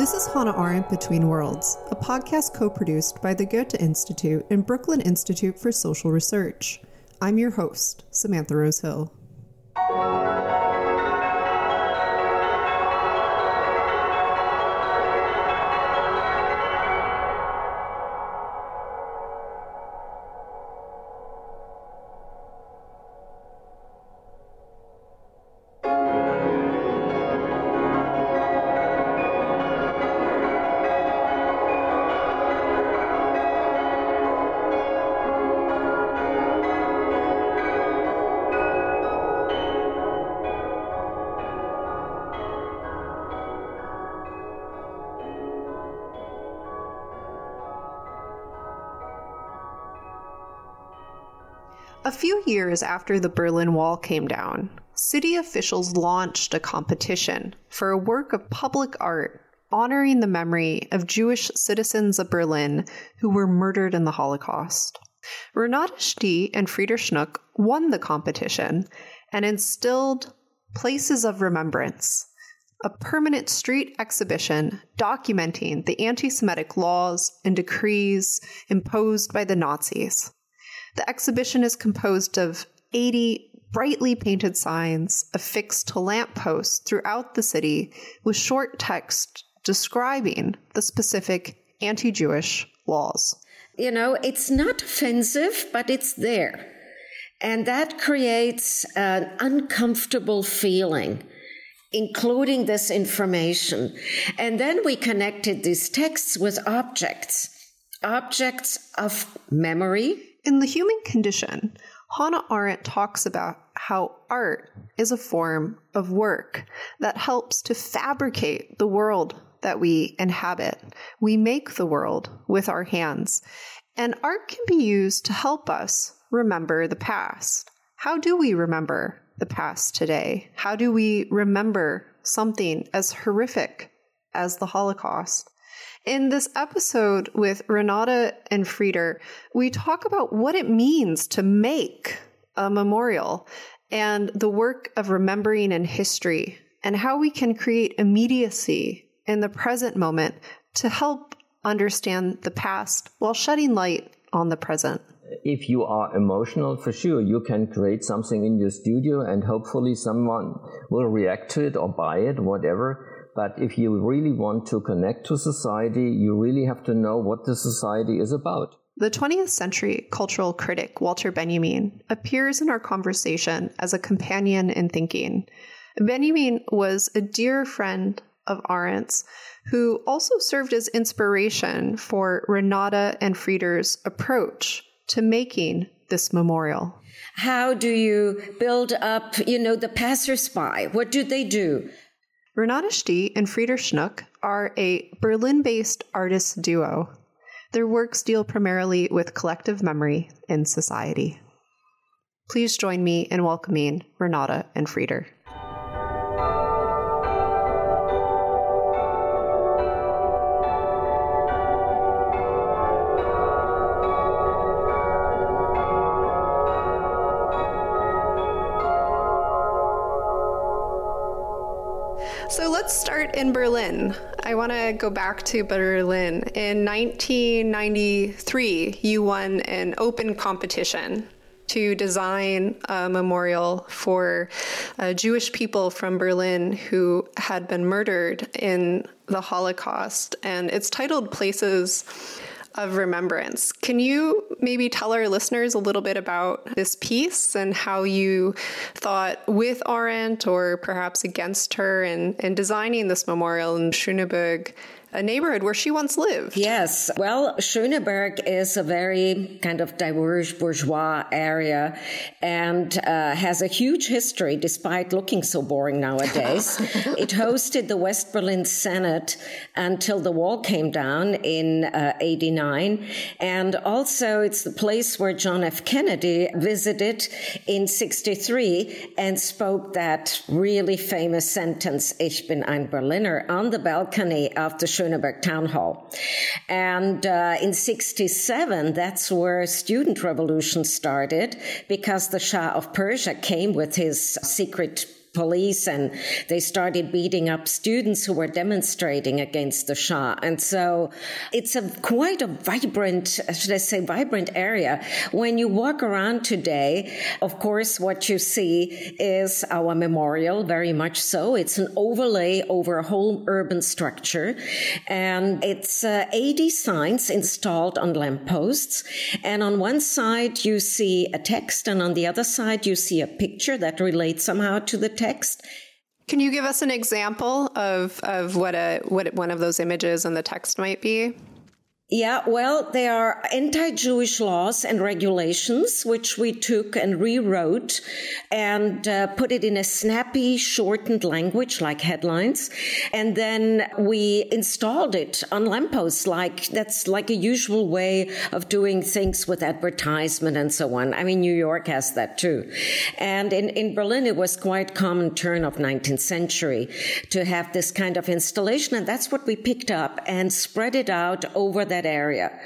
This is Hannah Arendt Between Worlds, a podcast co produced by the Goethe Institute and Brooklyn Institute for Social Research. I'm your host, Samantha Rose Hill. Years after the Berlin Wall came down, city officials launched a competition for a work of public art honoring the memory of Jewish citizens of Berlin who were murdered in the Holocaust. Renata Stih and Frieder Schnock won the competition and instilled Places of Remembrance, a permanent street exhibition documenting the anti Semitic laws and decrees imposed by the Nazis. The exhibition is composed of 80 brightly painted signs affixed to lampposts throughout the city with short text describing the specific anti Jewish laws. You know, it's not offensive, but it's there. And that creates an uncomfortable feeling, including this information. And then we connected these texts with objects, objects of memory, in The Human Condition, Hannah Arendt talks about how art is a form of work that helps to fabricate the world that we inhabit. We make the world with our hands, and art can be used to help us remember the past. How do we remember the past today? How do we remember something as horrific as the Holocaust? In this episode with Renata and Frieder, we talk about what it means to make a memorial and the work of remembering in history and how we can create immediacy in the present moment to help understand the past while shedding light on the present. If you are emotional, for sure, you can create something in your studio and hopefully someone will react to it or buy it, whatever. But if you really want to connect to society, you really have to know what the society is about. The 20th century cultural critic Walter Benjamin appears in our conversation as a companion in thinking. Benjamin was a dear friend of Arendt's, who also served as inspiration for Renata and Frieder's approach to making this memorial. How do you build up, you know, the passersby? What do they do? Renata Stih and Frieder Schnock are a Berlin based artist duo. Their works deal primarily with collective memory in society. Please join me in welcoming Renata and Frieder. Start in Berlin. I want to go back to Berlin. In 1993, you won an open competition to design a memorial for uh, Jewish people from Berlin who had been murdered in the Holocaust. And it's titled Places of remembrance. Can you maybe tell our listeners a little bit about this piece and how you thought with Arendt or perhaps against her in, in designing this memorial in Schöneberg a neighborhood where she once lived. Yes. Well, Schöneberg is a very kind of diverse bourgeois area and uh, has a huge history despite looking so boring nowadays. it hosted the West Berlin Senate until the wall came down in uh, 89. And also it's the place where John F. Kennedy visited in 63 and spoke that really famous sentence, Ich bin ein Berliner, on the balcony of the Schöneberg Town Hall. And uh, in 67, that's where student revolution started because the Shah of Persia came with his secret police and they started beating up students who were demonstrating against the Shah. And so it's a quite a vibrant, should I say, vibrant area. When you walk around today, of course, what you see is our memorial, very much so. It's an overlay over a whole urban structure and it's uh, 80 signs installed on lampposts. And on one side, you see a text and on the other side, you see a picture that relates somehow to the text. Can you give us an example of, of what a what one of those images and the text might be? Yeah, well, there are anti-Jewish laws and regulations which we took and rewrote and uh, put it in a snappy, shortened language like headlines, and then we installed it on lampposts. Like that's like a usual way of doing things with advertisement and so on. I mean, New York has that too, and in in Berlin it was quite common turn of 19th century to have this kind of installation, and that's what we picked up and spread it out over that that area.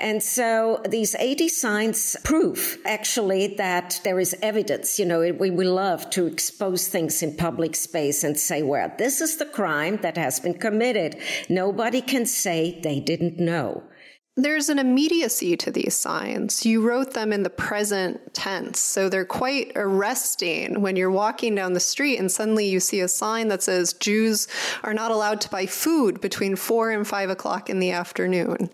And so these 80 signs prove actually that there is evidence. You know, we, we love to expose things in public space and say, well, this is the crime that has been committed. Nobody can say they didn't know. There's an immediacy to these signs. You wrote them in the present tense, so they're quite arresting when you're walking down the street and suddenly you see a sign that says Jews are not allowed to buy food between four and five o'clock in the afternoon.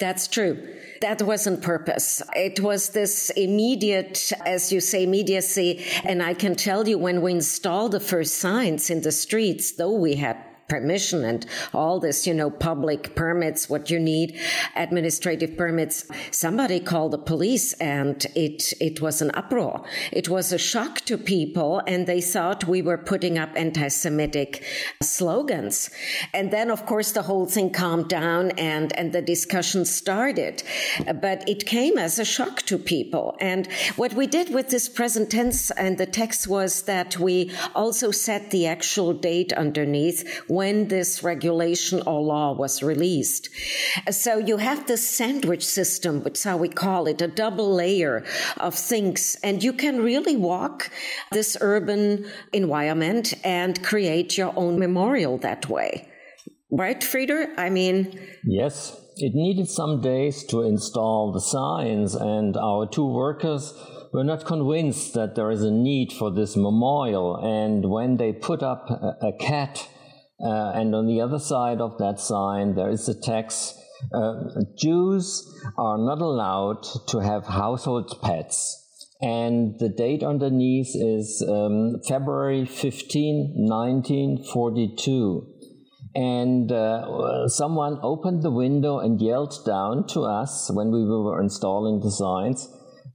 That's true. That wasn't purpose. It was this immediate, as you say, immediacy. And I can tell you when we installed the first signs in the streets, though we had permission and all this, you know, public permits, what you need, administrative permits. Somebody called the police and it, it was an uproar. It was a shock to people and they thought we were putting up anti-Semitic slogans. And then, of course, the whole thing calmed down and, and the discussion started. But it came as a shock to people. And what we did with this present tense and the text was that we also set the actual date underneath when this regulation or law was released. So you have this sandwich system, which is how we call it, a double layer of things. And you can really walk this urban environment and create your own memorial that way. Right, Frieder? I mean, yes, it needed some days to install the signs, and our two workers were not convinced that there is a need for this memorial. And when they put up a, a cat uh, and on the other side of that sign, there is a text uh, Jews are not allowed to have household pets. And the date underneath is um, February 15, 1942. And uh, someone opened the window and yelled down to us when we were installing the signs,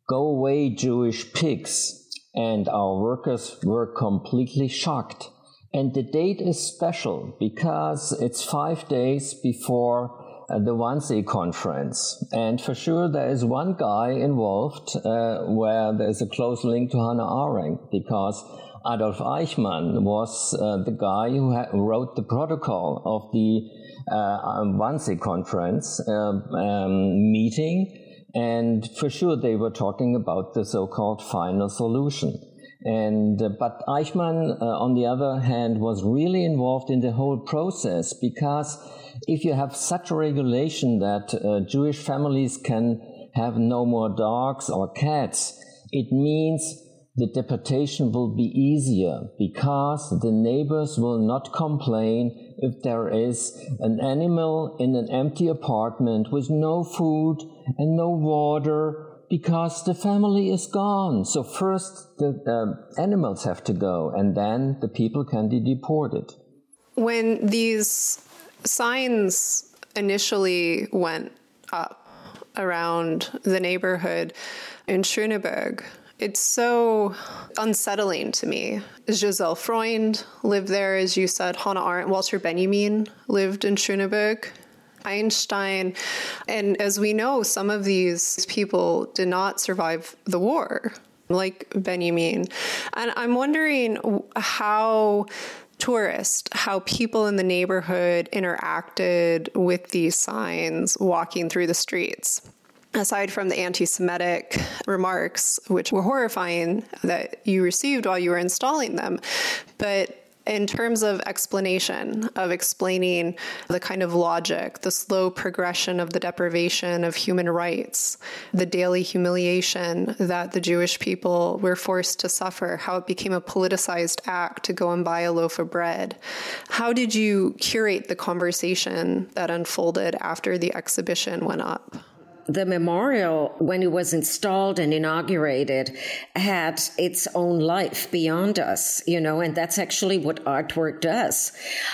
Go away, Jewish pigs. And our workers were completely shocked and the date is special because it's five days before uh, the Wannsee conference. And for sure, there is one guy involved uh, where there's a close link to Hannah Arendt because Adolf Eichmann was uh, the guy who wrote the protocol of the uh, Wannsee conference um, um, meeting. And for sure, they were talking about the so-called final solution. And uh, but Eichmann, uh, on the other hand, was really involved in the whole process because if you have such a regulation that uh, Jewish families can have no more dogs or cats, it means the deportation will be easier because the neighbors will not complain if there is an animal in an empty apartment with no food and no water because the family is gone. So first the uh, animals have to go, and then the people can be deported. When these signs initially went up around the neighborhood in Schöneberg, it's so unsettling to me. Gisèle Freund lived there, as you said. Hannah Arendt, Walter Benjamin lived in Schöneberg. Einstein. And as we know, some of these people did not survive the war, like Benjamin. And I'm wondering how tourists, how people in the neighborhood interacted with these signs walking through the streets. aside from the anti Semitic remarks, which were horrifying that you received while you were installing them. But in terms of explanation, of explaining the kind of logic, the slow progression of the deprivation of human rights, the daily humiliation that the Jewish people were forced to suffer, how it became a politicized act to go and buy a loaf of bread. How did you curate the conversation that unfolded after the exhibition went up? The memorial, when it was installed and inaugurated, had its own life beyond us, you know, and that's actually what artwork does.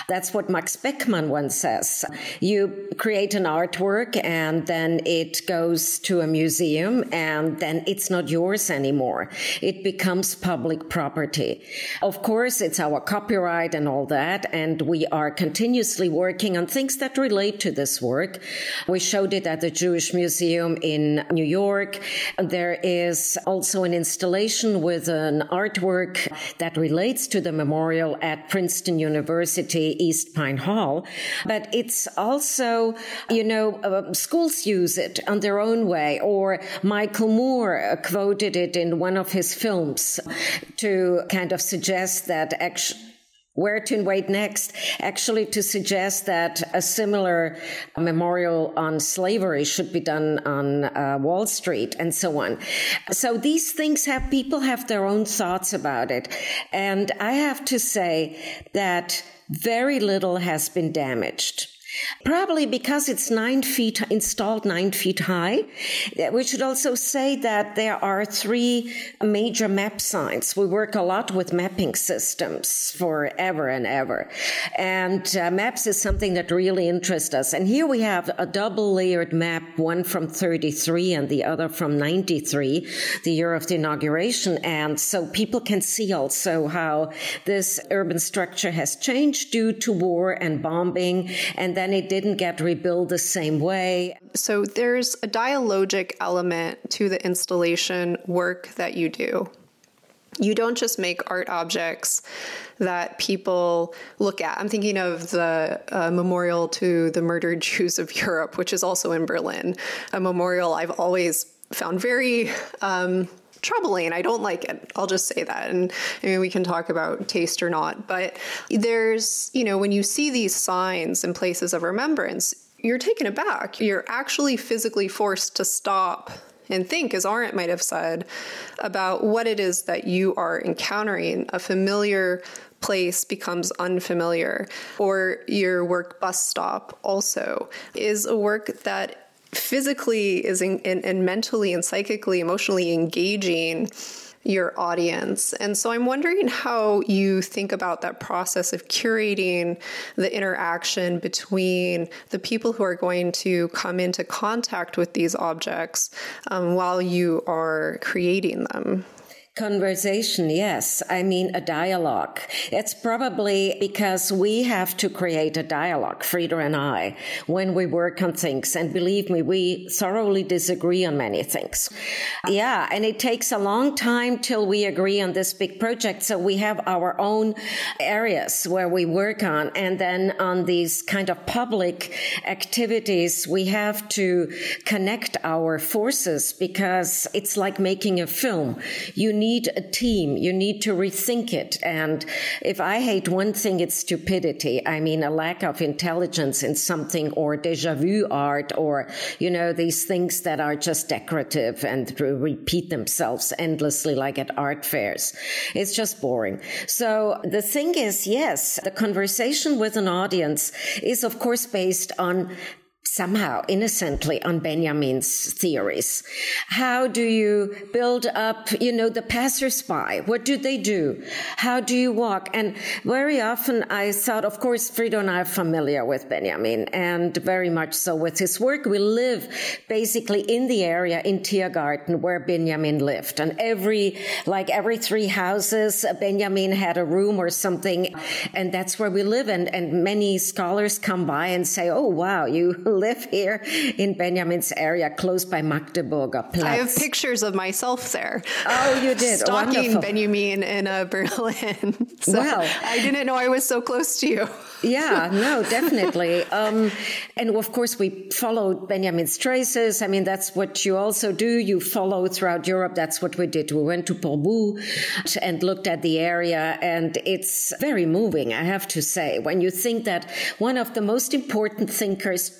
That's what Max Beckmann once says. You create an artwork and then it goes to a museum and then it's not yours anymore. It becomes public property. Of course, it's our copyright and all that, and we are continuously working on things that relate to this work. We showed it at the Jewish Museum Museum in New York. There is also an installation with an artwork that relates to the memorial at Princeton University East Pyne Hall. But it's also, you know, uh, schools use it on their own way, or Michael Moore quoted it in one of his films to kind of suggest that actually where to invade next, actually to suggest that a similar memorial on slavery should be done on uh, Wall Street and so on. So these things have, people have their own thoughts about it. And I have to say that very little has been damaged. Probably because it's nine feet installed nine feet high. We should also say that there are three major map signs. We work a lot with mapping systems forever and ever. And uh, maps is something that really interests us. And here we have a double layered map, one from 33 and the other from 93, the year of the inauguration. And so people can see also how this urban structure has changed due to war and bombing and then it didn't get rebuilt the same way. So there's a dialogic element to the installation work that you do. You don't just make art objects that people look at. I'm thinking of the uh, memorial to the murdered Jews of Europe, which is also in Berlin, a memorial I've always found very um, troubling. I don't like it. I'll just say that. And I mean, we can talk about taste or not, but there's, you know, when you see these signs in places of remembrance, you're taken aback. You're actually physically forced to stop and think, as Arendt might have said, about what it is that you are encountering. A familiar place becomes unfamiliar, or your work bus stop also is a work that physically is in, and, and mentally and psychically, emotionally engaging your audience. And so I'm wondering how you think about that process of curating the interaction between the people who are going to come into contact with these objects um, while you are creating them. Conversation, yes. I mean, a dialogue. It's probably because we have to create a dialogue, Frieder and I, when we work on things. And believe me, we thoroughly disagree on many things. Yeah. And it takes a long time till we agree on this big project. So we have our own areas where we work on. And then on these kind of public activities, we have to connect our forces because it's like making a film. You need a team. You need to rethink it. And if I hate one thing, it's stupidity. I mean, a lack of intelligence in something or deja vu art or, you know, these things that are just decorative and repeat themselves endlessly like at art fairs. It's just boring. So the thing is, yes, the conversation with an audience is of course based on somehow innocently on Benjamin's theories. How do you build up, you know, the passersby? What do they do? How do you walk? And very often I thought, of course, Frieder and I are familiar with Benjamin and very much so with his work. We live basically in the area in Tiergarten where Benjamin lived. And every, like every three houses, Benjamin had a room or something. And that's where we live. And, and many scholars come by and say, Oh, wow, you live here in Benjamin's area, close by Magdeburger Platz. I have pictures of myself there. Oh, you did? Stalking Wonderful. Benjamin in uh, Berlin. so well, I didn't know I was so close to you. yeah, no, definitely. Um, and of course, we followed Benjamin's traces. I mean, that's what you also do. You follow throughout Europe. That's what we did. We went to Portbou and looked at the area, and it's very moving, I have to say. When you think that one of the most important thinkers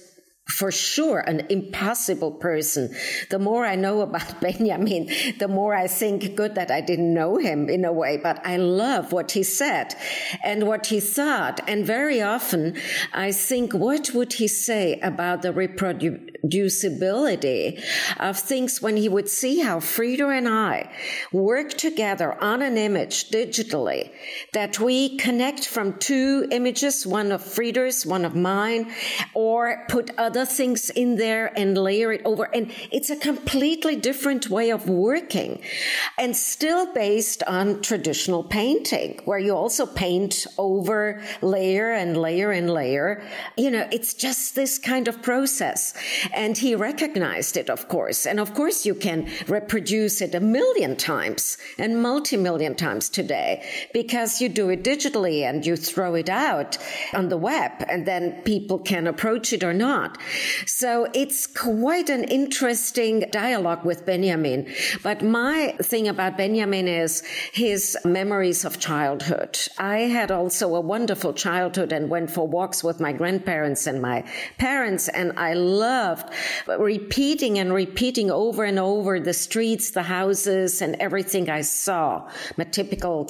for sure an impossible person. The more I know about Benjamin, the more I think good that I didn't know him in a way, but I love what he said and what he thought. And very often I think, what would he say about the reproducibility of things when he would see how Frieder and I work together on an image digitally, that we connect from two images, one of Frieder's, one of mine, or put other other things in there and layer it over. And it's a completely different way of working and still based on traditional painting, where you also paint over layer and layer and layer. You know, it's just this kind of process. And he recognized it, of course. And of course, you can reproduce it a million times and multi million times today because you do it digitally and you throw it out on the web and then people can approach it or not. So it's quite an interesting dialogue with Benjamin. But my thing about Benjamin is his memories of childhood. I had also a wonderful childhood and went for walks with my grandparents and my parents. And I loved repeating and repeating over and over the streets, the houses and everything I saw. My typical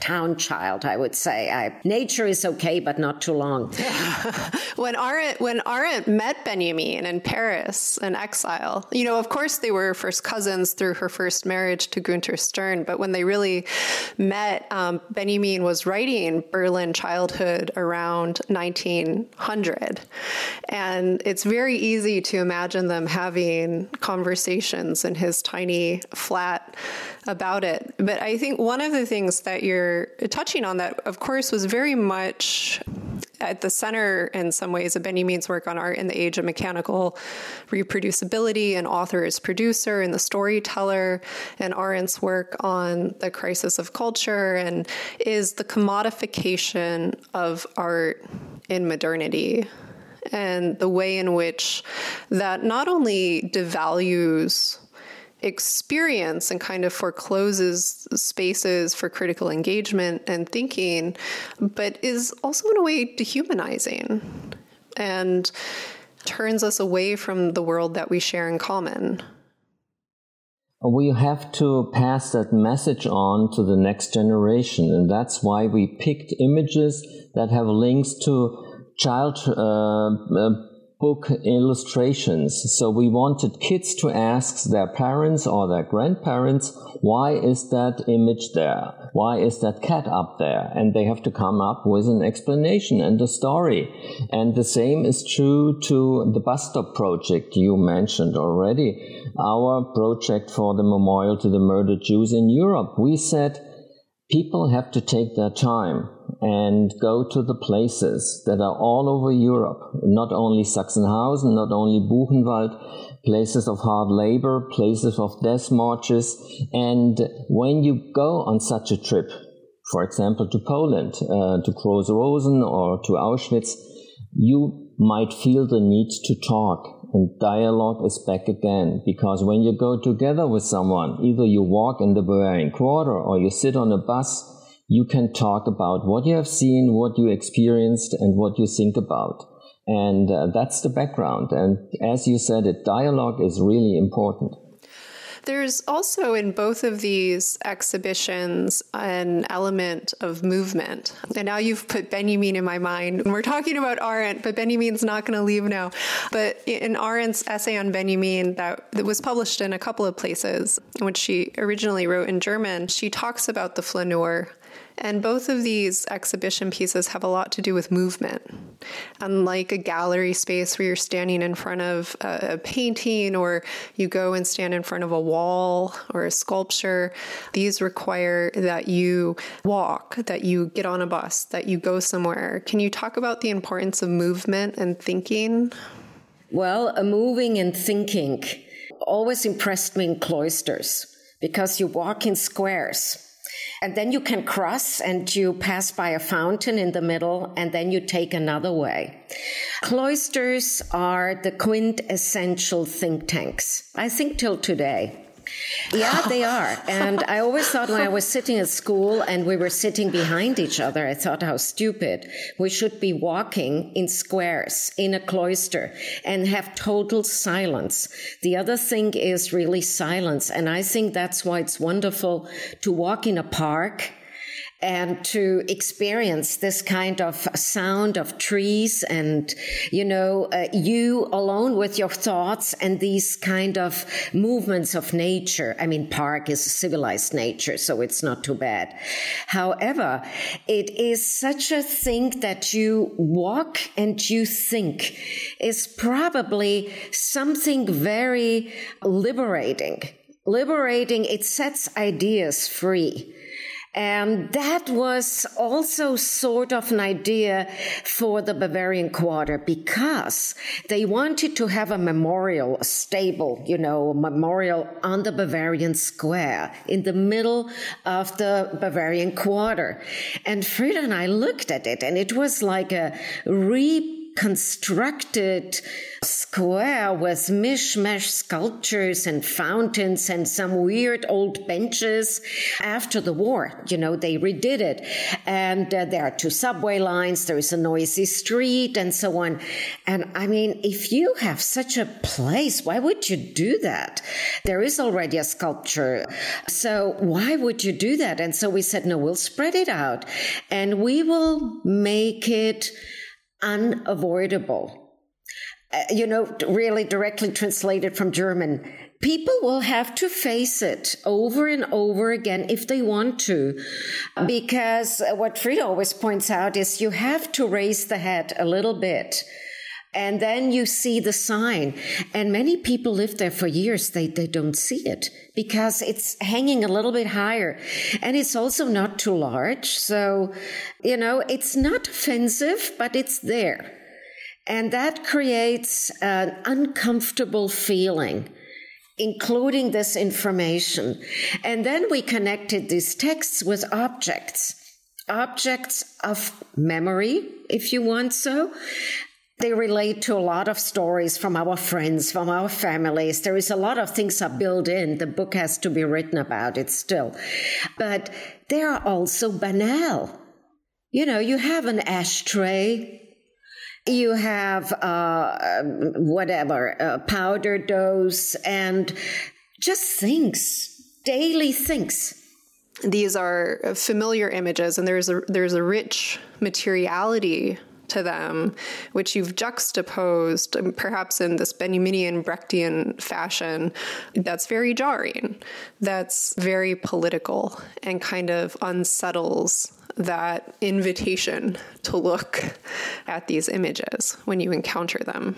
town child, I would say. I, nature is okay, but not too long. when Arendt when Arendt met Benjamin in Paris in exile, you know, of course they were first cousins through her first marriage to Gunther Stern, but when they really met, um, Benjamin was writing Berlin Childhood around 1900, and it's very easy to imagine them having conversations in his tiny flat about it. But I think one of the things that you're touching on that, of course, was very much at the center in some ways of Benjamin's work on art in the age of mechanical reproducibility and author as producer and the storyteller and Arendt's work on the crisis of culture and is the commodification of art in modernity and the way in which that not only devalues experience and kind of forecloses spaces for critical engagement and thinking, but is also in a way dehumanizing and turns us away from the world that we share in common. We have to pass that message on to the next generation, and that's why we picked images that have links to child uh, uh, book illustrations. So we wanted kids to ask their parents or their grandparents, why is that image there? Why is that cat up there? And they have to come up with an explanation and a story. And the same is true to the bus stop project you mentioned already. Our project for the memorial to the murdered Jews in Europe. We said people have to take their time and go to the places that are all over Europe, not only Sachsenhausen, not only Buchenwald, places of hard labor, places of death marches. And when you go on such a trip, for example, to Poland, uh, to Gross Rosen or to Auschwitz, you might feel the need to talk and dialogue is back again because when you go together with someone, either you walk in the Bavarian Quarter or you sit on a bus you can talk about what you have seen, what you experienced, and what you think about. And uh, that's the background. And as you said, it dialogue is really important. There's also in both of these exhibitions an element of movement. And now you've put Benjamin in my mind. We're talking about Arendt, but Benjamin's not going to leave now. But in Arendt's essay on Benjamin that, that was published in a couple of places, which she originally wrote in German, she talks about the flaneur and both of these exhibition pieces have a lot to do with movement. Unlike a gallery space where you're standing in front of a painting or you go and stand in front of a wall or a sculpture, these require that you walk, that you get on a bus, that you go somewhere. Can you talk about the importance of movement and thinking? Well, moving and thinking always impressed me in cloisters because you walk in squares. And then you can cross and you pass by a fountain in the middle and then you take another way. Cloisters are the quintessential think tanks, I think till today. Yeah, they are. And I always thought when I was sitting at school and we were sitting behind each other, I thought how stupid. We should be walking in squares in a cloister and have total silence. The other thing is really silence. And I think that's why it's wonderful to walk in a park and to experience this kind of sound of trees and, you know, uh, you alone with your thoughts and these kind of movements of nature. I mean, park is civilized nature, so it's not too bad. However, it is such a thing that you walk and you think is probably something very liberating. Liberating, it sets ideas free. And that was also sort of an idea for the Bavarian Quarter because they wanted to have a memorial, a stable, you know, a memorial on the Bavarian Square in the middle of the Bavarian Quarter. And Frieder and I looked at it and it was like a reconstructed square with mishmash sculptures and fountains and some weird old benches after the war. You know, they redid it. And uh, there are two subway lines, there is a noisy street and so on. And I mean, if you have such a place, why would you do that? There is already a sculpture. So why would you do that? And so we said, no, we'll spread it out and we will make it unavoidable uh, you know, really directly translated from German. People will have to face it over and over again if they want to. Because what Frieder always points out is you have to raise the head a little bit and then you see the sign. And many people live there for years. They, they don't see it because it's hanging a little bit higher. And it's also not too large. So, you know, it's not offensive, but it's there. And that creates an uncomfortable feeling, including this information. And then we connected these texts with objects, objects of memory, if you want so. They relate to a lot of stories from our friends, from our families. There is a lot of things are built in. The book has to be written about it still. But they are also banal. You know, you have an ashtray you have uh, whatever uh, powder dose and just things, daily things. These are familiar images, and there's a there's a rich materiality to them, which you've juxtaposed, um, perhaps in this Benjaminian Brechtian fashion, that's very jarring, that's very political, and kind of unsettles that invitation to look at these images when you encounter them.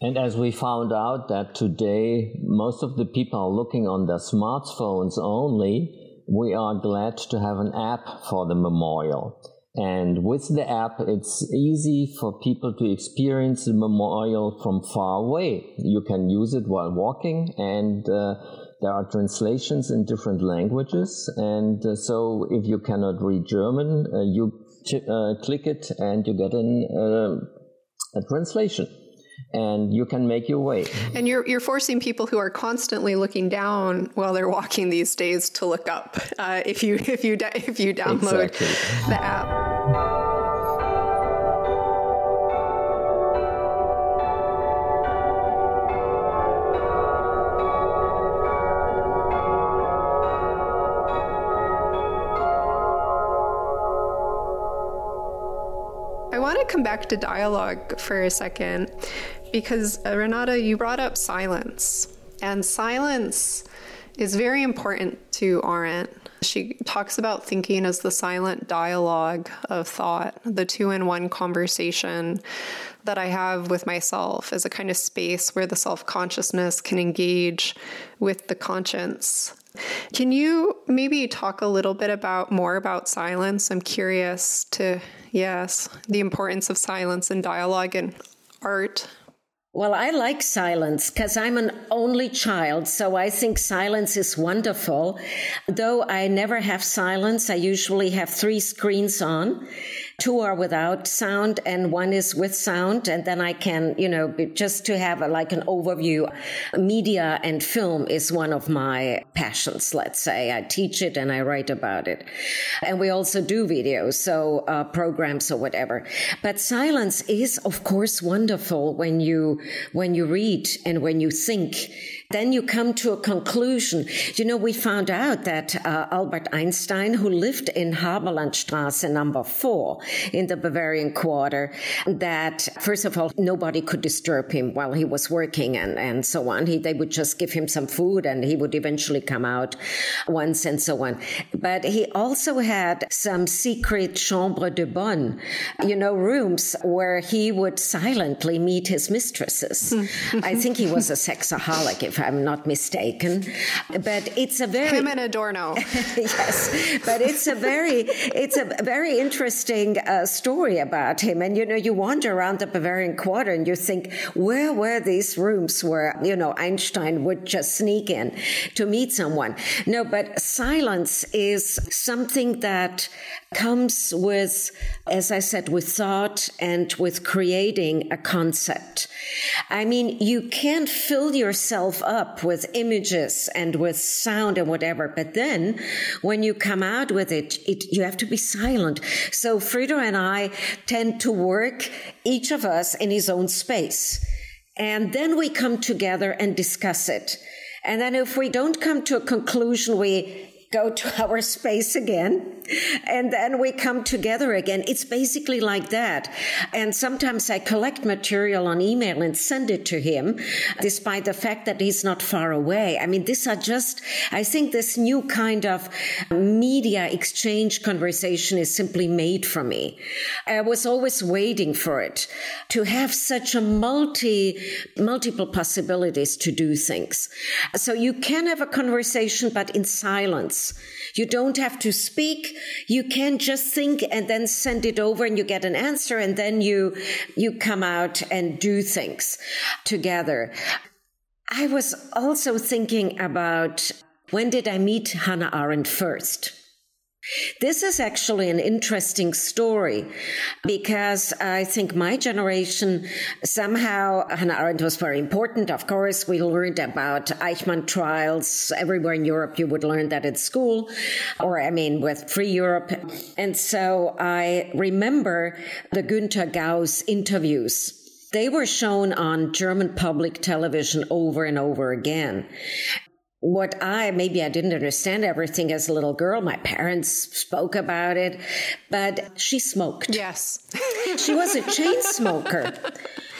And as we found out that today most of the people are looking on their smartphones only, we are glad to have an app for the memorial. And with the app, it's easy for people to experience the memorial from far away. You can use it while walking and uh, there are translations in different languages, and uh, so if you cannot read German, uh, you uh, click it and you get an, uh, a translation and you can make your way. And you're you're forcing people who are constantly looking down while they're walking these days to look up. Uh, if you if you if you download exactly. the app. Come back to dialogue for a second because uh, Renata, you brought up silence, and silence is very important to Arendt. She talks about thinking as the silent dialogue of thought, the two in one conversation that I have with myself as a kind of space where the self consciousness can engage with the conscience. Can you maybe talk a little bit about more about silence? I'm curious to Yes, the importance of silence and dialogue and art. Well, I like silence because I'm an only child, so I think silence is wonderful. Though I never have silence, I usually have three screens on. Two are without sound and one is with sound. And then I can, you know, just to have a, like an overview. Media and film is one of my passions, let's say. I teach it and I write about it. And we also do videos, so uh, programs or whatever. But silence is, of course, wonderful when you, when you read and when you think then you come to a conclusion. You know, we found out that uh, Albert Einstein, who lived in Haberlandstraße number four in the Bavarian Quarter, that first of all, nobody could disturb him while he was working and, and so on. He, they would just give him some food and he would eventually come out once and so on. But he also had some secret chambre de bonne, you know, rooms where he would silently meet his mistresses. I think he was a sexaholic, if if I'm not mistaken. But it's a very him and Adorno. yes, but it's a very it's a very interesting uh, story about him. And you know, you wander around the Bavarian Quarter and you think, where were these rooms where you know Einstein would just sneak in to meet someone? No, but silence is something that comes with, as I said, with thought and with creating a concept. I mean, you can't fill yourself up with images and with sound and whatever, but then when you come out with it, it you have to be silent. So Frieder and I tend to work, each of us in his own space. And then we come together and discuss it. And then if we don't come to a conclusion, we go to our space again and then we come together again. It's basically like that. And sometimes I collect material on email and send it to him, despite the fact that he's not far away. I mean, these are just, I think this new kind of media exchange conversation is simply made for me. I was always waiting for it to have such a multi, multiple possibilities to do things. So you can have a conversation, but in silence. You don't have to speak. You can just think and then send it over and you get an answer and then you, you come out and do things together. I was also thinking about when did I meet Hannah Arendt first? This is actually an interesting story because I think my generation somehow, Hannah Arendt was very important. Of course, we learned about Eichmann trials everywhere in Europe. You would learn that at school or I mean with Free Europe. And so I remember the Günter Gaus interviews they were shown on German public television over and over again what I maybe I didn't understand everything as a little girl. My parents spoke about it, but she smoked. Yes. she was a chain smoker.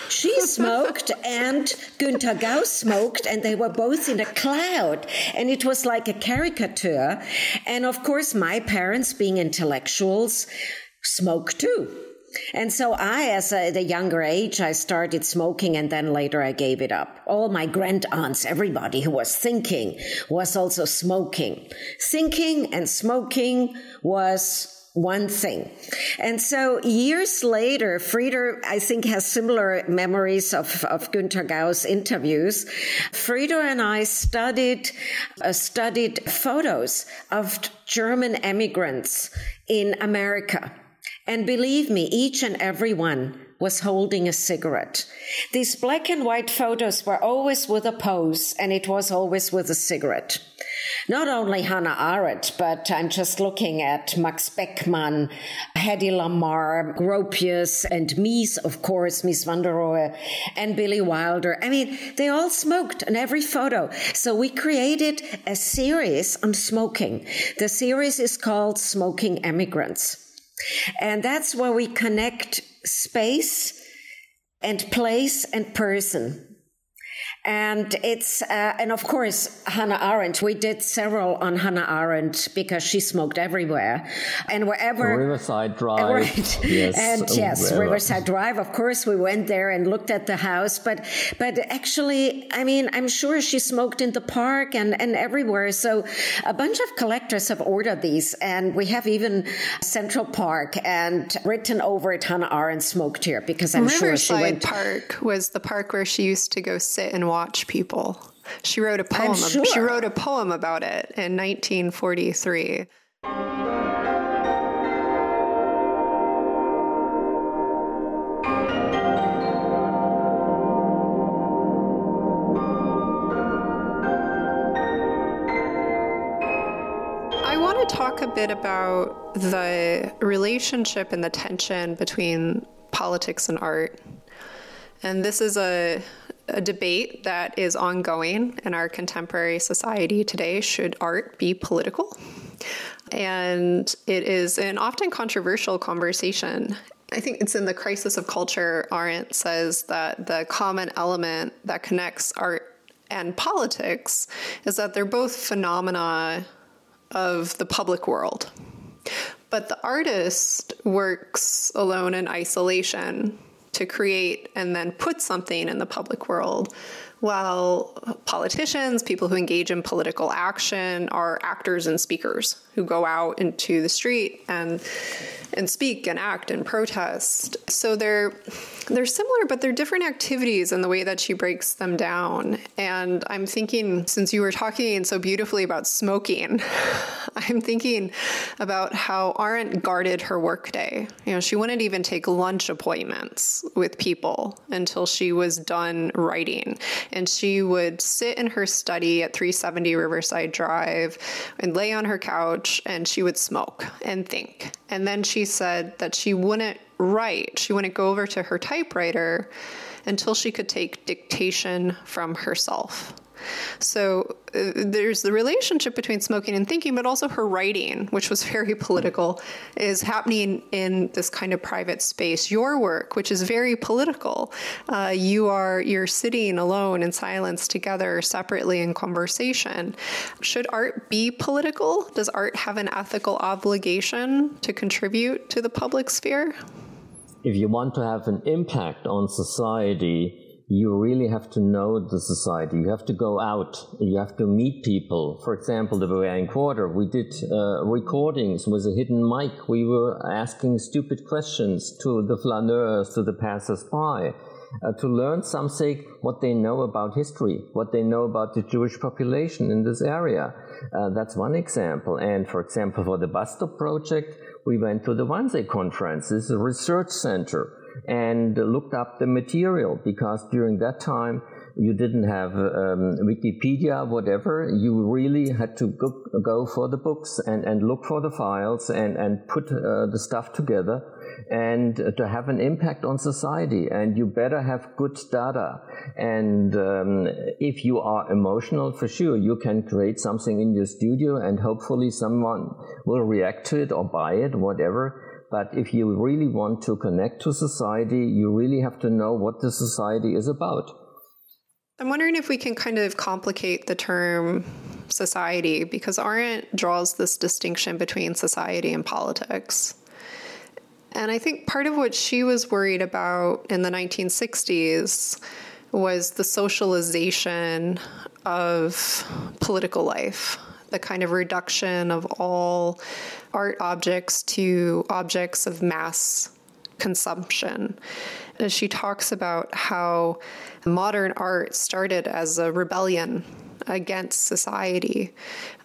She smoked and Günter Gaus smoked, and they were both in a cloud. And it was like a caricature. And of course, my parents, being intellectuals, smoke too. And so I, as a, younger age, I started smoking and then later I gave it up. All my grand aunts, everybody who was thinking was also smoking. Thinking and smoking was one thing. And so years later, Frieder, I think, has similar memories of, of Günter Gaus interviews. Frieder and I studied, uh, studied photos of German emigrants in America and believe me, each and every one was holding a cigarette. These black and white photos were always with a pose, and it was always with a cigarette. Not only Hannah Arendt, but I'm just looking at Max Beckmann, Hedy Lamarr, Gropius, and Mies, of course, Mies van der Rohe, and Billy Wilder. I mean, they all smoked in every photo. So we created a series on smoking. The series is called Smoking Emigrants. And that's where we connect space and place and person. And it's, uh, and of course, Hannah Arendt, we did several on Hannah Arendt because she smoked everywhere. And wherever. Riverside Drive. Right. Yes. And yes, wherever. Riverside Drive. Of course, we went there and looked at the house. But, but actually, I mean, I'm sure she smoked in the park and, and everywhere. So a bunch of collectors have ordered these. And we have even Central Park and written over it Hannah Arendt smoked here because I'm Riverside sure she went. Park was the park where she used to go sit and watch people. She wrote a poem. Sure. She wrote a poem about it in 1943. I want to talk a bit about the relationship and the tension between politics and art. And this is a, a debate that is ongoing in our contemporary society today. Should art be political? And it is an often controversial conversation. I think it's in the crisis of culture. Arendt says that the common element that connects art and politics is that they're both phenomena of the public world. But the artist works alone in isolation to create and then put something in the public world, while politicians, people who engage in political action, are actors and speakers who go out into the street and and speak and act and protest. So they're they're similar, but they're different activities in the way that she breaks them down. And I'm thinking, since you were talking so beautifully about smoking, I'm thinking about how Arendt guarded her workday. You know, she wouldn't even take lunch appointments with people until she was done writing. And she would sit in her study at 370 Riverside Drive and lay on her couch and she would smoke and think. And then she said that she wouldn't write, she wouldn't go over to her typewriter until she could take dictation from herself. So uh, there's the relationship between smoking and thinking, but also her writing, which was very political, is happening in this kind of private space. Your work, which is very political, uh, you are you're sitting alone in silence together, separately in conversation. Should art be political? Does art have an ethical obligation to contribute to the public sphere? If you want to have an impact on society, you really have to know the society. You have to go out. You have to meet people. For example, the Bavarian Quarter, we did uh, recordings with a hidden mic. We were asking stupid questions to the flaneurs, to the passers-by, uh, to learn something, what they know about history, what they know about the Jewish population in this area. Uh, that's one example. And for example, for the Bus Stop project, we went to the Wannsee conference. Is a research center and looked up the material because during that time you didn't have um, Wikipedia, whatever. You really had to go, go, for the books and, and look for the files and, and put uh, the stuff together and to have an impact on society. And you better have good data. And um, if you are emotional, for sure, you can create something in your studio and hopefully someone will react to it or buy it, whatever. But if you really want to connect to society, you really have to know what the society is about. I'm wondering if we can kind of complicate the term society because Arendt draws this distinction between society and politics. And I think part of what she was worried about in the 1960s was the socialization of political life, the kind of reduction of all art objects to objects of mass consumption. And she talks about how modern art started as a rebellion against society.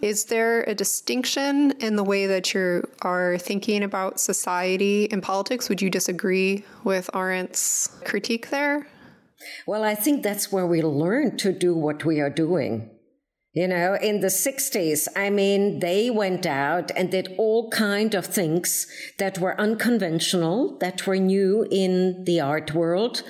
Is there a distinction in the way that you are thinking about society and politics? Would you disagree with Arendt's critique there? Well, I think that's where we learn to do what we are doing. You know, in the 60s, I mean, they went out and did all kind of things that were unconventional, that were new in the art world.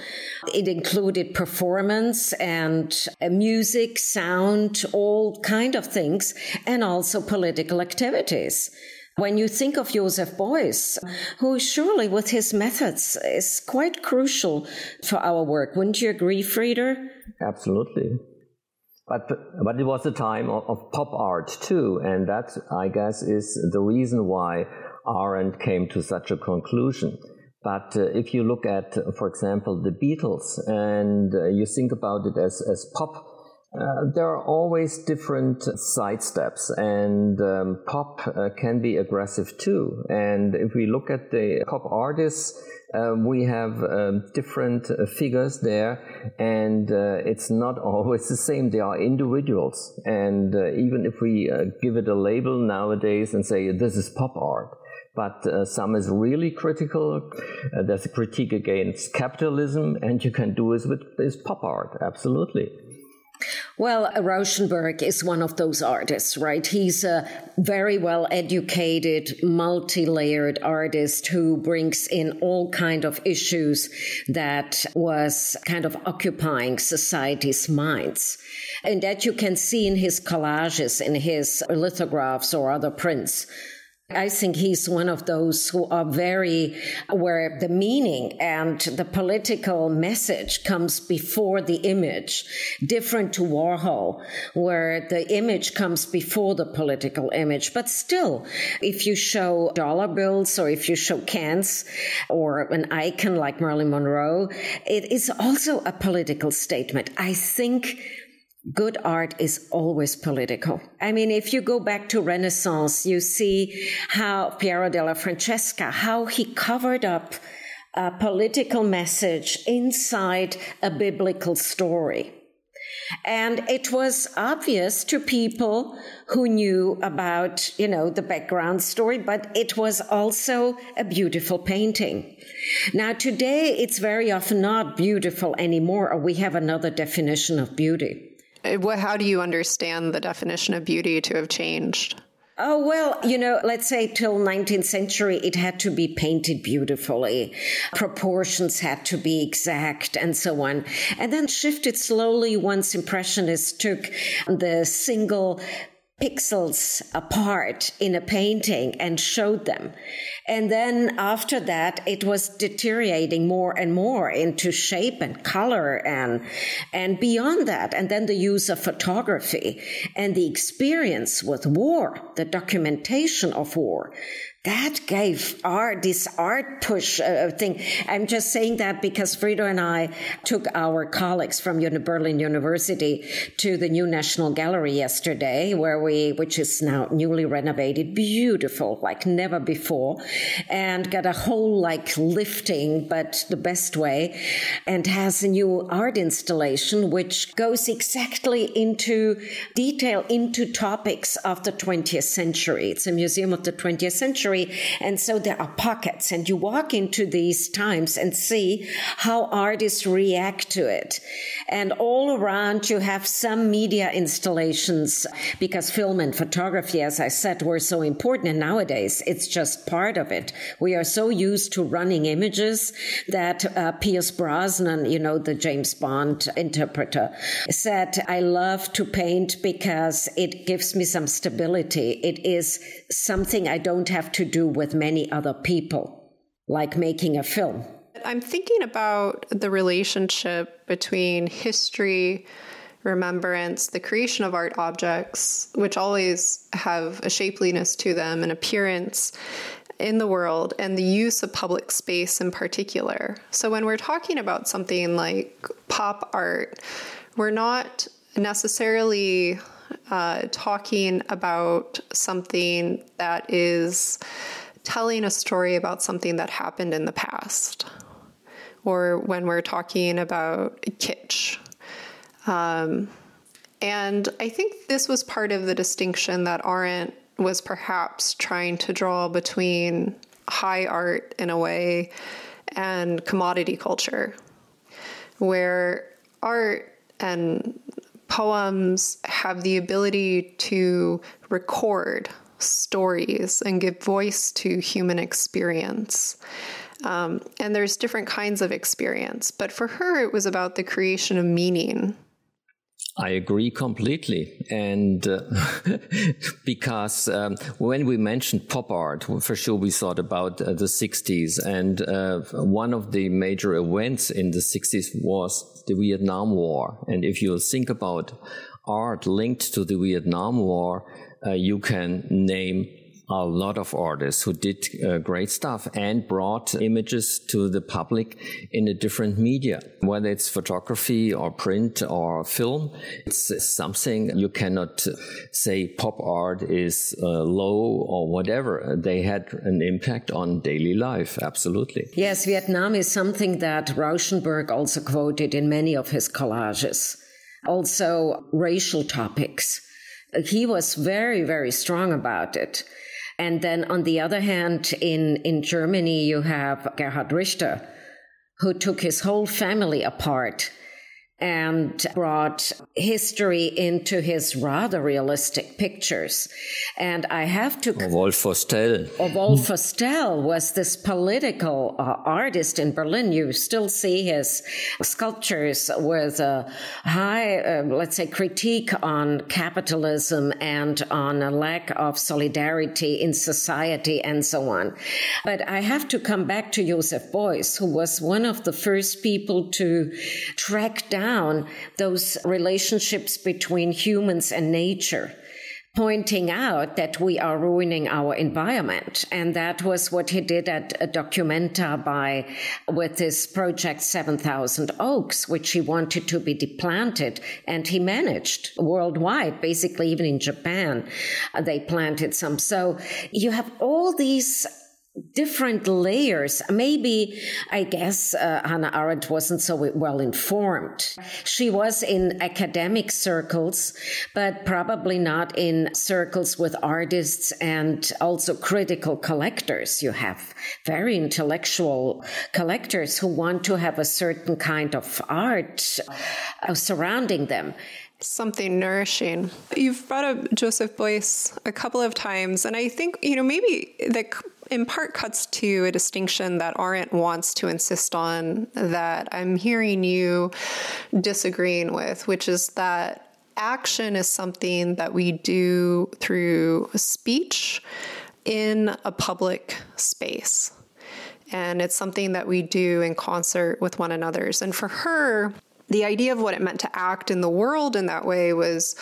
It included performance and uh, music, sound, all kind of things, and also political activities. When you think of Joseph Beuys, who surely with his methods is quite crucial for our work, wouldn't you agree, Frieder? Absolutely. But but it was a time of, of, pop art too, and that I guess is the reason why Arendt came to such a conclusion. But uh, if you look at, for example, the Beatles, and uh, you think about it as as pop. Uh, there are always different sidesteps, and um, pop uh, can be aggressive too. And if we look at the pop artists, um, we have um, different uh, figures there, and uh, it's not always the same. They are individuals, and uh, even if we uh, give it a label nowadays and say this is pop art, but uh, some is really critical. Uh, there's a critique against capitalism, and you can do it with this pop art, absolutely. Well, uh, Rauschenberg is one of those artists, right? He's a very well educated, multi layered artist who brings in all kind of issues that was kind of occupying society's minds. And that you can see in his collages, in his lithographs or other prints. I think he's one of those who are very, where the meaning and the political message comes before the image, different to Warhol, where the image comes before the political image. But still, if you show dollar bills or if you show cans or an icon like Marilyn Monroe, it is also a political statement. I think good art is always political. I mean, if you go back to Renaissance, you see how Piero della Francesca, how he covered up a political message inside a biblical story. And it was obvious to people who knew about, you know, the background story, but it was also a beautiful painting. Now, today, it's very often not beautiful anymore, or we have another definition of beauty. Uh, how do you understand the definition of beauty to have changed? Oh, well, you know, let's say till 19th century, it had to be painted beautifully. Proportions had to be exact and so on. And then shifted slowly once Impressionists took the single pixels apart in a painting and showed them. And then after that, it was deteriorating more and more into shape and color and, and beyond that. And then the use of photography and the experience with war, the documentation of war that gave art this art push uh, thing. I'm just saying that because Frieder and I took our colleagues from Berlin University to the new National Gallery yesterday, where we, which is now newly renovated, beautiful like never before, and got a whole like lifting, but the best way, and has a new art installation which goes exactly into detail into topics of the 20th century. It's a museum of the 20th century And so there are pockets, and you walk into these times and see how artists react to it. And all around you have some media installations because film and photography, as I said, were so important. And nowadays it's just part of it. We are so used to running images that uh, Pierce Brosnan, you know, the James Bond interpreter, said, I love to paint because it gives me some stability. It is something I don't have to to do with many other people, like making a film. I'm thinking about the relationship between history, remembrance, the creation of art objects, which always have a shapeliness to them, an appearance in the world, and the use of public space in particular. So when we're talking about something like pop art, we're not necessarily uh, talking about something that is telling a story about something that happened in the past, or when we're talking about kitsch. Um, and I think this was part of the distinction that Arendt was perhaps trying to draw between high art in a way and commodity culture, where art and poems have the ability to record stories and give voice to human experience. Um, and there's different kinds of experience. But for her, it was about the creation of meaning. I agree completely. And uh, because um, when we mentioned pop art, for sure we thought about uh, the 60s. And uh, one of the major events in the 60s was the Vietnam War. And if you think about art linked to the Vietnam War, uh, you can name a lot of artists who did uh, great stuff and brought images to the public in a different media, whether it's photography or print or film. It's something you cannot say pop art is uh, low or whatever. They had an impact on daily life. Absolutely. Yes, Vietnam is something that Rauschenberg also quoted in many of his collages. Also, racial topics. He was very, very strong about it. And then on the other hand, in, in Germany, you have Gerhard Richter, who took his whole family apart and brought history into his rather realistic pictures. And I have to. Wolf Vostell. Wolf Vostell was this political uh, artist in Berlin. You still see his sculptures with a high, uh, let's say, critique on capitalism and on a lack of solidarity in society and so on. But I have to come back to Joseph Beuys, who was one of the first people to track down down those relationships between humans and nature pointing out that we are ruining our environment. And that was what he did at Documenta by, with his project 7,000 Oaks, which he wanted to be deplanted. And he managed worldwide, basically even in Japan, uh, they planted some. So you have all these different layers. Maybe, I guess, uh, Hannah Arendt wasn't so well informed. She was in academic circles, but probably not in circles with artists and also critical collectors. You have very intellectual collectors who want to have a certain kind of art uh, surrounding them something nourishing. You've brought up Joseph Beuys a couple of times, and I think, you know, maybe the in part cuts to a distinction that Arendt wants to insist on that I'm hearing you disagreeing with, which is that action is something that we do through speech in a public space. And it's something that we do in concert with one another's. And for her, the idea of what it meant to act in the world in that way was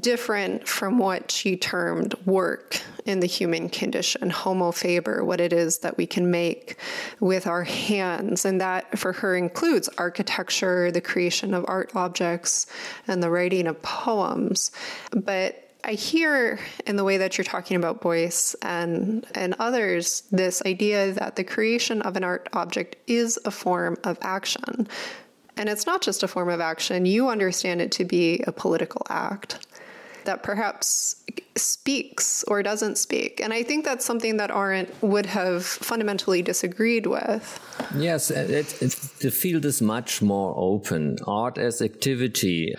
different from what she termed work in the human condition, homo faber, what it is that we can make with our hands. And that for her includes architecture, the creation of art objects, and the writing of poems. But I hear in the way that you're talking about Beuys and and others this idea that the creation of an art object is a form of action. And it's not just a form of action, you understand it to be a political act. That perhaps speaks or doesn't speak. And I think that's something that Arendt would have fundamentally disagreed with. Yes, it, it, the field is much more open. Art as activity.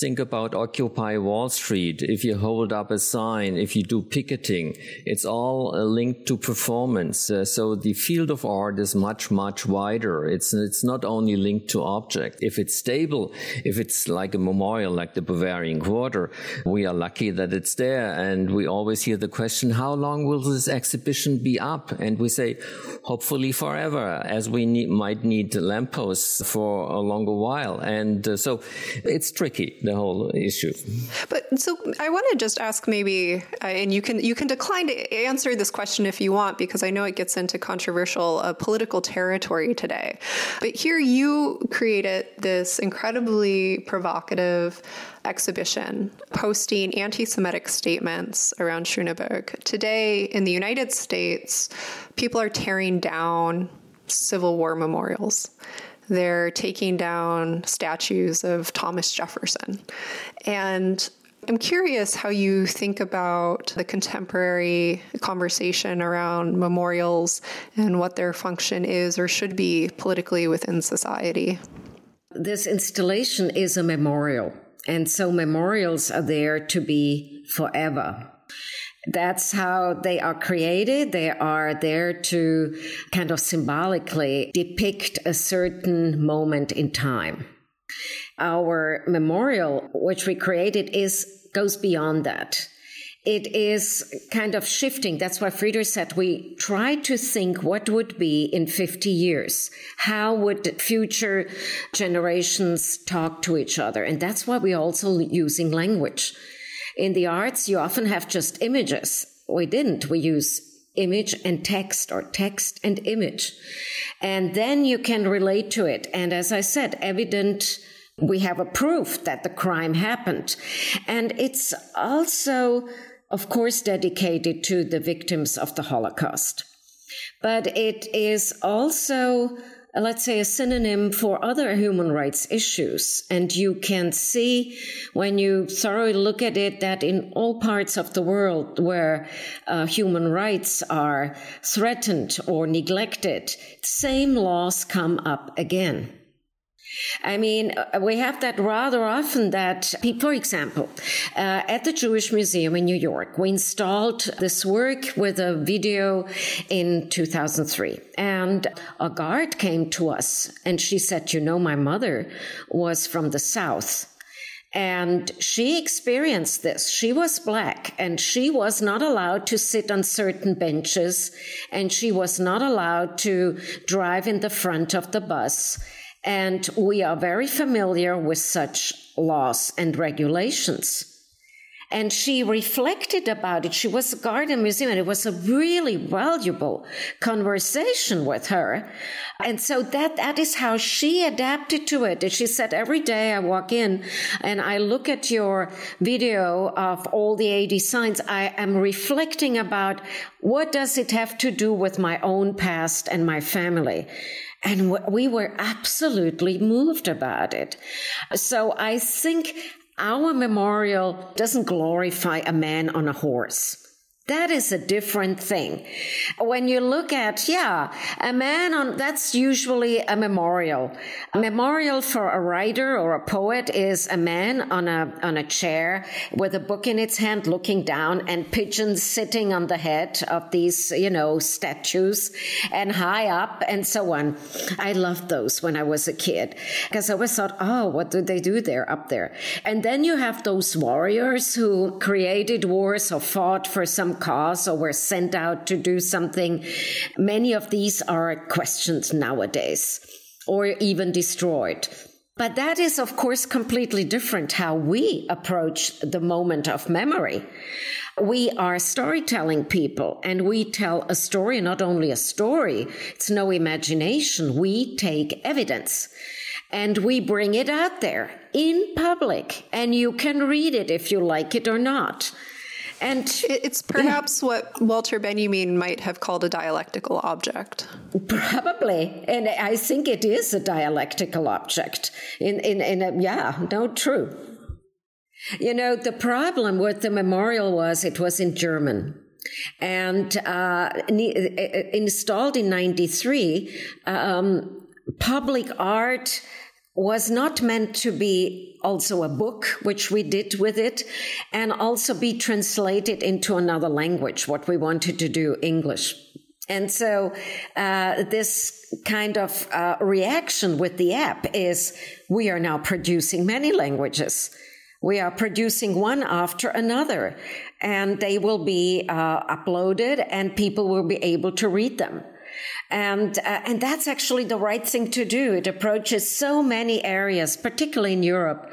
Think about Occupy Wall Street. If you hold up a sign, if you do picketing, it's all uh, linked to performance. Uh, so the field of art is much, much wider. It's, it's not only linked to object. If it's stable, if it's like a memorial, like the Bavarian Quarter, we are lucky that it's there. And we always hear the question, how long will this exhibition be up? And we say, hopefully forever, as we need, might need lampposts for a longer while. And uh, so it's tricky, the whole issue. But so I want to just ask maybe, uh, and you can, you can decline to answer this question if you want, because I know it gets into controversial uh, political territory today. But here you created this incredibly provocative exhibition posting anti Semitic statements around Schöneberg. Today in the United States, people are tearing down Civil War memorials. They're taking down statues of Thomas Jefferson. And I'm curious how you think about the contemporary conversation around memorials and what their function is or should be politically within society. This installation is a memorial. And so memorials are there to be forever. That's how they are created. They are there to kind of symbolically depict a certain moment in time. Our memorial, which we created, is goes beyond that. It is kind of shifting. That's why Frieder said we try to think what would be in 50 years. How would future generations talk to each other? And that's why we're also using language. In the arts, you often have just images. We didn't. We use image and text or text and image. And then you can relate to it. And as I said, evident we have a proof that the crime happened. And it's also of course, dedicated to the victims of the Holocaust. But it is also, let's say, a synonym for other human rights issues. And you can see when you thoroughly look at it that in all parts of the world where uh, human rights are threatened or neglected, same laws come up again. I mean, uh, we have that rather often that, for example, uh, at the Jewish Museum in New York, we installed this work with a video in 2003. And a guard came to us and she said, You know, my mother was from the South. And she experienced this. She was black and she was not allowed to sit on certain benches and she was not allowed to drive in the front of the bus and we are very familiar with such laws and regulations. And she reflected about it. She was a garden museum and it was a really valuable conversation with her. And so that, that is how she adapted to it. And she said, every day I walk in and I look at your video of all the 80 signs, I am reflecting about what does it have to do with my own past and my family. And we were absolutely moved about it. So I think our memorial doesn't glorify a man on a horse. That is a different thing. When you look at, yeah, a man on, that's usually a memorial. A memorial for a writer or a poet is a man on a, on a chair with a book in its hand looking down and pigeons sitting on the head of these, you know, statues and high up and so on. I loved those when I was a kid because I always thought, oh, what do they do there up there? And then you have those warriors who created wars or fought for some cause or were sent out to do something. Many of these are questioned nowadays or even destroyed. But that is, of course, completely different how we approach the moment of memory. We are storytelling people and we tell a story, not only a story, it's no imagination. We take evidence and we bring it out there in public and you can read it if you like it or not. And it's perhaps what Walter Benjamin might have called a dialectical object. Probably. And I think it is a dialectical object. In, in, in a, yeah, no, true. You know, the problem with the memorial was it was in German and uh, installed in 93 um, public art was not meant to be also a book, which we did with it, and also be translated into another language, what we wanted to do, English. And so uh, this kind of uh, reaction with the app is we are now producing many languages. We are producing one after another, and they will be uh, uploaded, and people will be able to read them and uh, and that's actually the right thing to do. It approaches so many areas, particularly in Europe,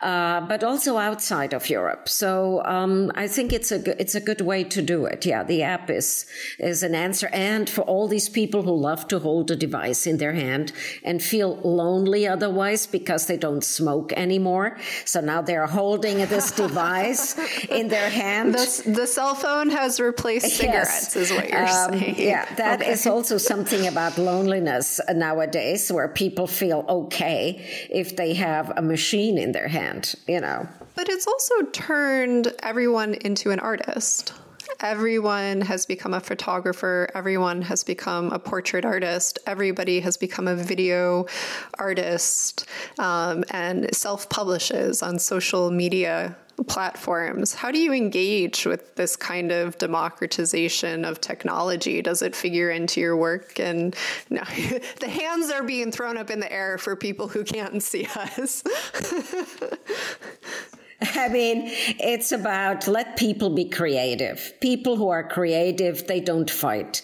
uh, but also outside of Europe. So um, I think it's a it's a good way to do it. Yeah, the app is is an answer, and for all these people who love to hold a device in their hand and feel lonely otherwise because they don't smoke anymore, so now they're holding this device in their hand. The, the, cell phone has replaced cigarettes, yes. is what you're um, saying. Yeah, that okay. is also something about loneliness nowadays, where people feel okay if they have a machine in their hand you know. But it's also turned everyone into an artist. Everyone has become a photographer. Everyone has become a portrait artist. Everybody has become a video artist um, and self publishes on social media platforms. How do you engage with this kind of democratization of technology? Does it figure into your work? And no, the hands are being thrown up in the air for people who can't see us. I mean, it's about let people be creative. People who are creative, they don't fight.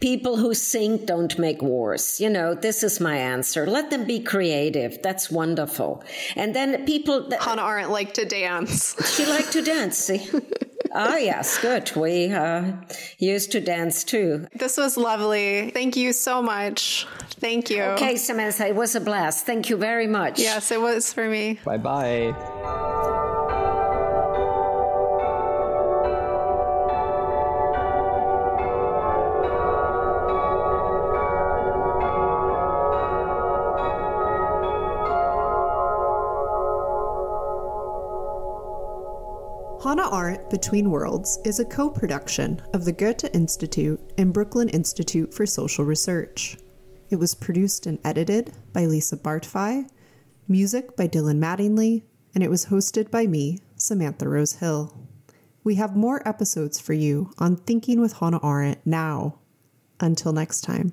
People who sing don't make wars. You know, this is my answer. Let them be creative. That's wonderful. And then people. That, Hannah Arendt liked to dance. She liked to dance. See? ah, yes, good. We uh, used to dance too. This was lovely. Thank you so much. Thank you. Okay, Samantha, it was a blast. Thank you very much. Yes, it was for me. Bye bye. Hannah Arendt Between Worlds is a co production of the Goethe Institute and Brooklyn Institute for Social Research. It was produced and edited by Lisa Bartfi, music by Dylan Mattingly, and it was hosted by me, Samantha Rose Hill. We have more episodes for you on Thinking with Hannah Arendt now. Until next time.